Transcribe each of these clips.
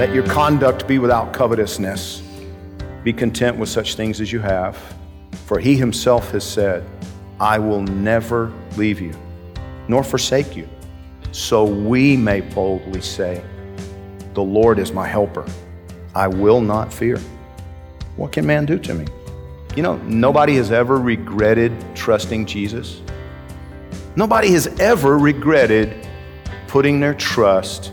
Let your conduct be without covetousness. Be content with such things as you have. For he himself has said, I will never leave you, nor forsake you. So we may boldly say, The Lord is my helper. I will not fear. What can man do to me? You know, nobody has ever regretted trusting Jesus. Nobody has ever regretted putting their trust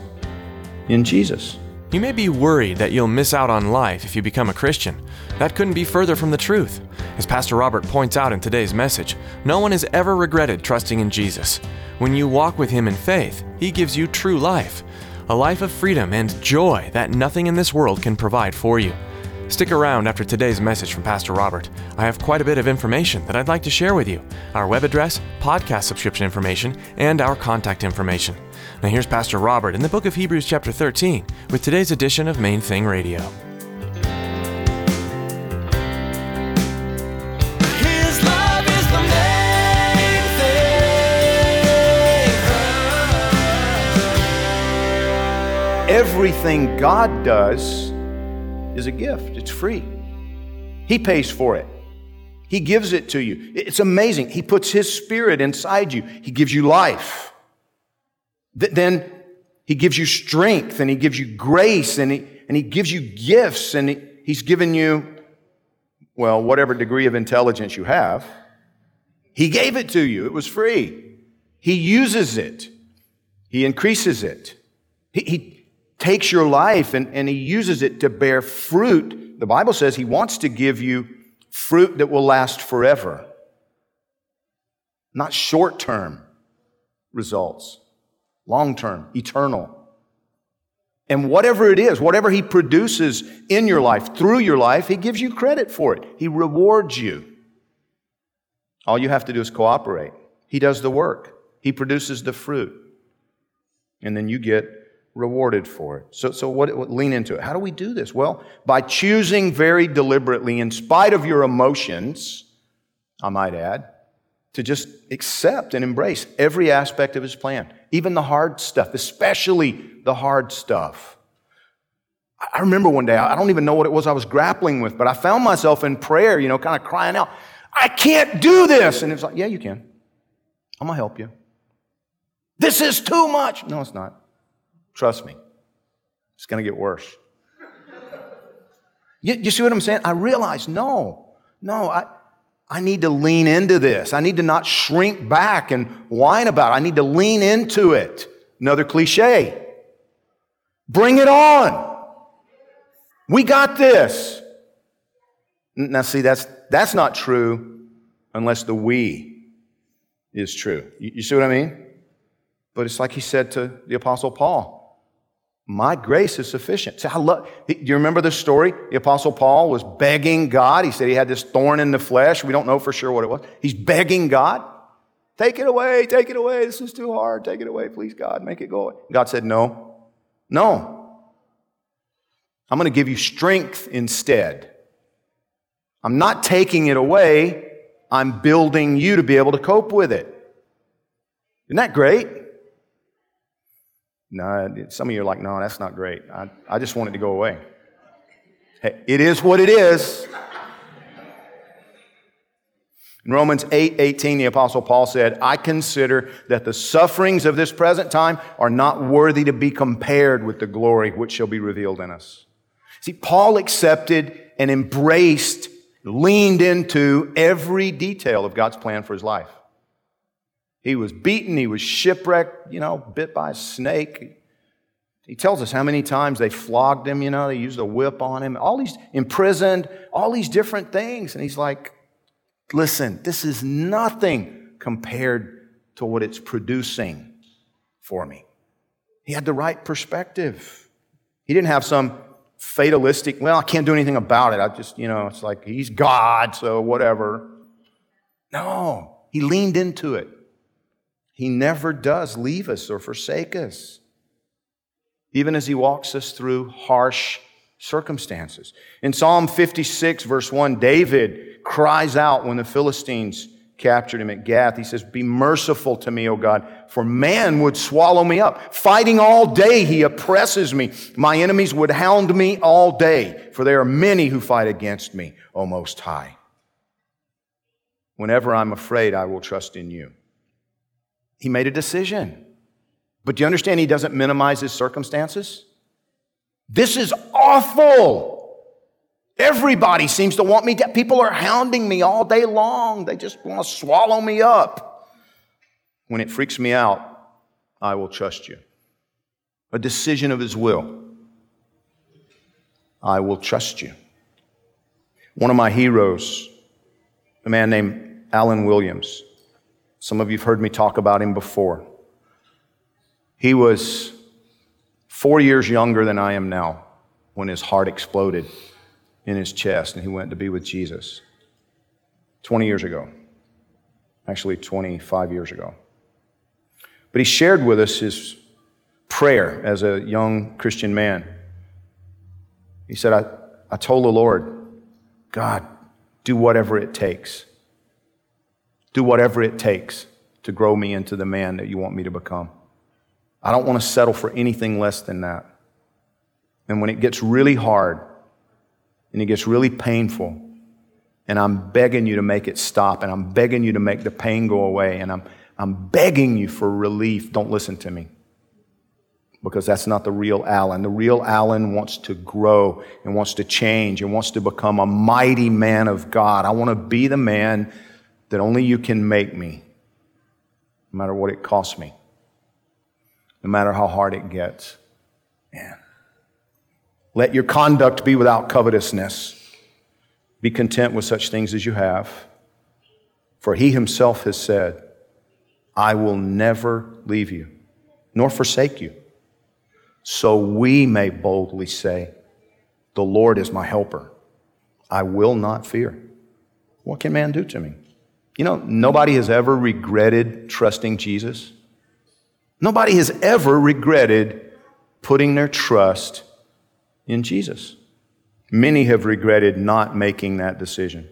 in Jesus. You may be worried that you'll miss out on life if you become a Christian. That couldn't be further from the truth. As Pastor Robert points out in today's message, no one has ever regretted trusting in Jesus. When you walk with Him in faith, He gives you true life, a life of freedom and joy that nothing in this world can provide for you. Stick around after today's message from Pastor Robert. I have quite a bit of information that I'd like to share with you our web address, podcast subscription information, and our contact information. Now, here's Pastor Robert in the book of Hebrews, chapter 13, with today's edition of Main Thing Radio. His love is the main thing. Everything God does is a gift, it's free. He pays for it, He gives it to you. It's amazing. He puts His Spirit inside you, He gives you life. Th- Then He gives you strength and He gives you grace and He, and he gives you gifts and he, He's given you, well, whatever degree of intelligence you have. He gave it to you, it was free. He uses it, He increases it. He, he takes your life and, and he uses it to bear fruit. The Bible says he wants to give you fruit that will last forever, not short term results, long term, eternal. And whatever it is, whatever he produces in your life, through your life, he gives you credit for it. He rewards you. All you have to do is cooperate. He does the work, he produces the fruit. And then you get rewarded for it. So, so what, what, lean into it. How do we do this? Well, by choosing very deliberately, in spite of your emotions, I might add, to just accept and embrace every aspect of his plan, even the hard stuff, especially the hard stuff. I remember one day, I don't even know what it was I was grappling with, but I found myself in prayer, you know, kind of crying out, I can't do this. And it's like, yeah, you can. I'm going to help you. This is too much. No, it's not. Trust me, it's going to get worse. You, you see what I'm saying? I realize, no, no, I, I need to lean into this. I need to not shrink back and whine about it. I need to lean into it. Another cliche. Bring it on. We got this. Now, see, that's, that's not true unless the we is true. You, you see what I mean? But it's like he said to the Apostle Paul My grace is sufficient. See, I love, you remember the story? The Apostle Paul was begging God. He said he had this thorn in the flesh. We don't know for sure what it was. He's begging God, Take it away, take it away. This is too hard. Take it away, please, God. Make it go away. God said, No, no. I'm going to give you strength instead. I'm not taking it away. I'm building you to be able to cope with it. Isn't that great? No, some of you are like, no, that's not great. I, I just want it to go away. Hey, it is what it is. In Romans 8 18, the Apostle Paul said, I consider that the sufferings of this present time are not worthy to be compared with the glory which shall be revealed in us. See, Paul accepted and embraced, leaned into every detail of God's plan for his life. He was beaten, he was shipwrecked, you know, bit by a snake. He tells us how many times they flogged him, you know, they used a whip on him, all these imprisoned, all these different things. And he's like, listen, this is nothing compared to what it's producing for me. He had the right perspective. He didn't have some fatalistic, well, I can't do anything about it. I just, you know, it's like he's God, so whatever. No, he leaned into it. He never does leave us or forsake us even as he walks us through harsh circumstances. In Psalm 56, verse 1, David cries out when the Philistines captured him at Gath. He says, Be merciful to me, O God, for man would swallow me up. Fighting all day, he oppresses me. My enemies would hound me all day, for there are many who fight against me, O Most High. Whenever I'm afraid, I will trust in you. He made a decision. But do you understand he doesn't minimize his circumstances? This is awful. Everybody seems to want me dead. People are hounding me all day long. They just want to swallow me up. When it freaks me out, I will trust you. A decision of his will. I will trust you. One of my heroes, a man named Alan Williams. Some of you have heard me talk about him before. He was four years younger than I am now when his heart exploded in his chest and he went to be with Jesus 20 years ago. Actually, 25 years ago. But he shared with us his prayer as a young Christian man. He said, I, I told the Lord, God, do whatever it takes. Do whatever it takes to grow me into the man that you want me to become. I don't want to settle for anything less than that. And when it gets really hard and it gets really painful, and I'm begging you to make it stop, and I'm begging you to make the pain go away, and I'm, I'm begging you for relief, don't listen to me. Because that's not the real Alan. The real Alan wants to grow and wants to change and wants to become a mighty man of God. I want to be the man that only you can make me, no matter what it costs me no matter how hard it gets. Man. Let your conduct be without covetousness. Be content with such things as you have. For he himself has said, I will never leave you, nor forsake you. So we may boldly say, The Lord is my helper. I will not fear. What can man do to me? You know, nobody has ever regretted trusting Jesus. Nobody has ever regretted putting their trust in Jesus. Many have regretted not making that decision.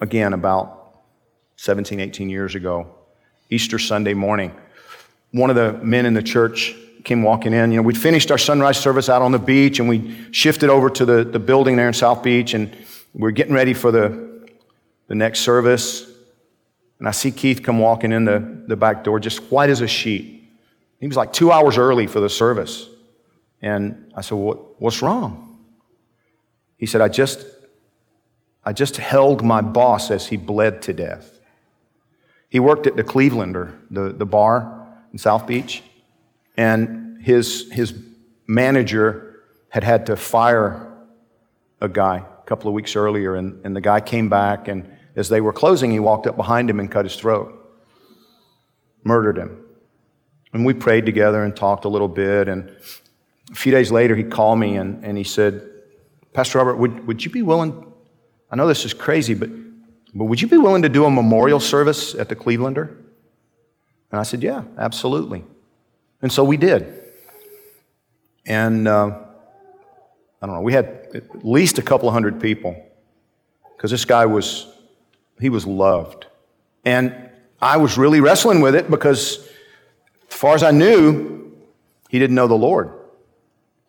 Again, about 17, 18 years ago, Easter Sunday morning, one of the men in the church came walking in. You know, we'd finished our sunrise service out on the beach and we shifted over to the, the building there in South Beach and we are getting ready for the, the next service. And I see Keith come walking in the, the back door, just white as a sheet. He was like two hours early for the service. And I said, what, What's wrong? He said, I just, I just held my boss as he bled to death. He worked at the Clevelander, the, the bar in South Beach, and his, his manager had had to fire a guy a couple of weeks earlier, and, and the guy came back, and as they were closing, he walked up behind him and cut his throat, murdered him. And we prayed together and talked a little bit. And a few days later, he called me and, and he said, Pastor Robert, would, would you be willing? I know this is crazy, but, but would you be willing to do a memorial service at the Clevelander? And I said, Yeah, absolutely. And so we did. And uh, I don't know, we had at least a couple of hundred people because this guy was, he was loved. And I was really wrestling with it because as far as I knew, he didn't know the Lord.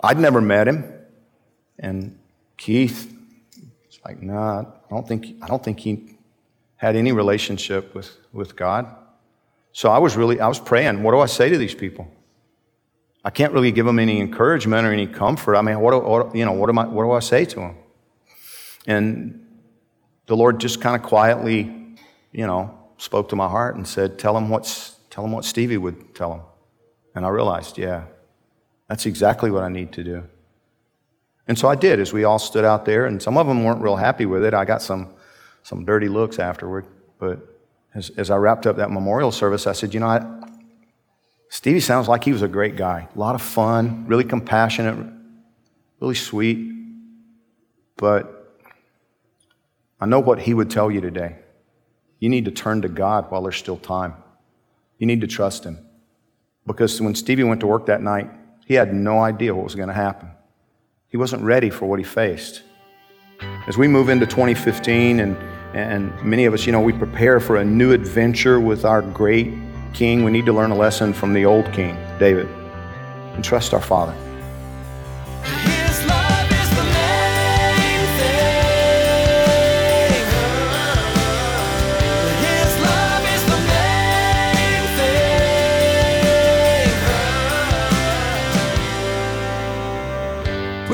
I'd never met him. And Keith was like, nah, I don't think, I don't think he had any relationship with, with God. So I was really, I was praying, what do I say to these people? I can't really give them any encouragement or any comfort. I mean, what do, what, you know, what, am I, what do I say to them? And the Lord just kind of quietly, you know, spoke to my heart and said, tell them what's, Tell him what Stevie would tell him. And I realized, yeah, That's exactly what I need to do. And so I did as we all stood out there, and some of them weren't real happy with it. I got some, some dirty looks afterward. But as, as I wrapped up that memorial service, I said, You know, I, Stevie sounds like he was a great guy. A lot of fun, really compassionate, really sweet. But I know what he would tell you today. You need to turn to God while there's still time. You need to trust him. Because when Stevie went to work that night, he had no idea what was going to happen. He wasn't ready for what he faced. As we move into 2015, and, and many of us, you know, we prepare for a new adventure with our great king, we need to learn a lesson from the old king, David, and trust our Father.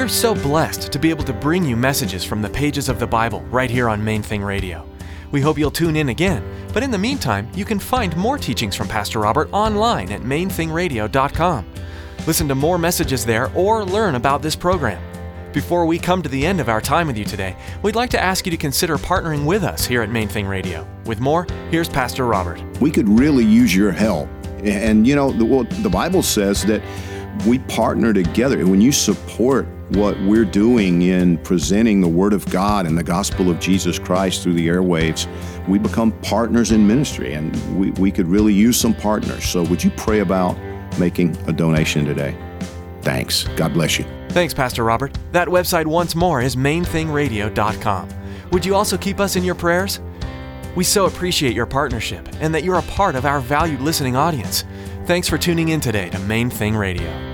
We're so blessed to be able to bring you messages from the pages of the Bible right here on Main Thing Radio. We hope you'll tune in again, but in the meantime, you can find more teachings from Pastor Robert online at mainthingradio.com. Listen to more messages there or learn about this program. Before we come to the end of our time with you today, we'd like to ask you to consider partnering with us here at Main Thing Radio. With more, here's Pastor Robert. we could really use your help. And you know, the, well, the Bible says that we partner together. When you support what we're doing in presenting the Word of God and the gospel of Jesus Christ through the airwaves, we become partners in ministry, and we, we could really use some partners. So, would you pray about making a donation today? Thanks. God bless you. Thanks, Pastor Robert. That website once more is mainthingradio.com. Would you also keep us in your prayers? We so appreciate your partnership and that you're a part of our valued listening audience. Thanks for tuning in today to Main Thing Radio.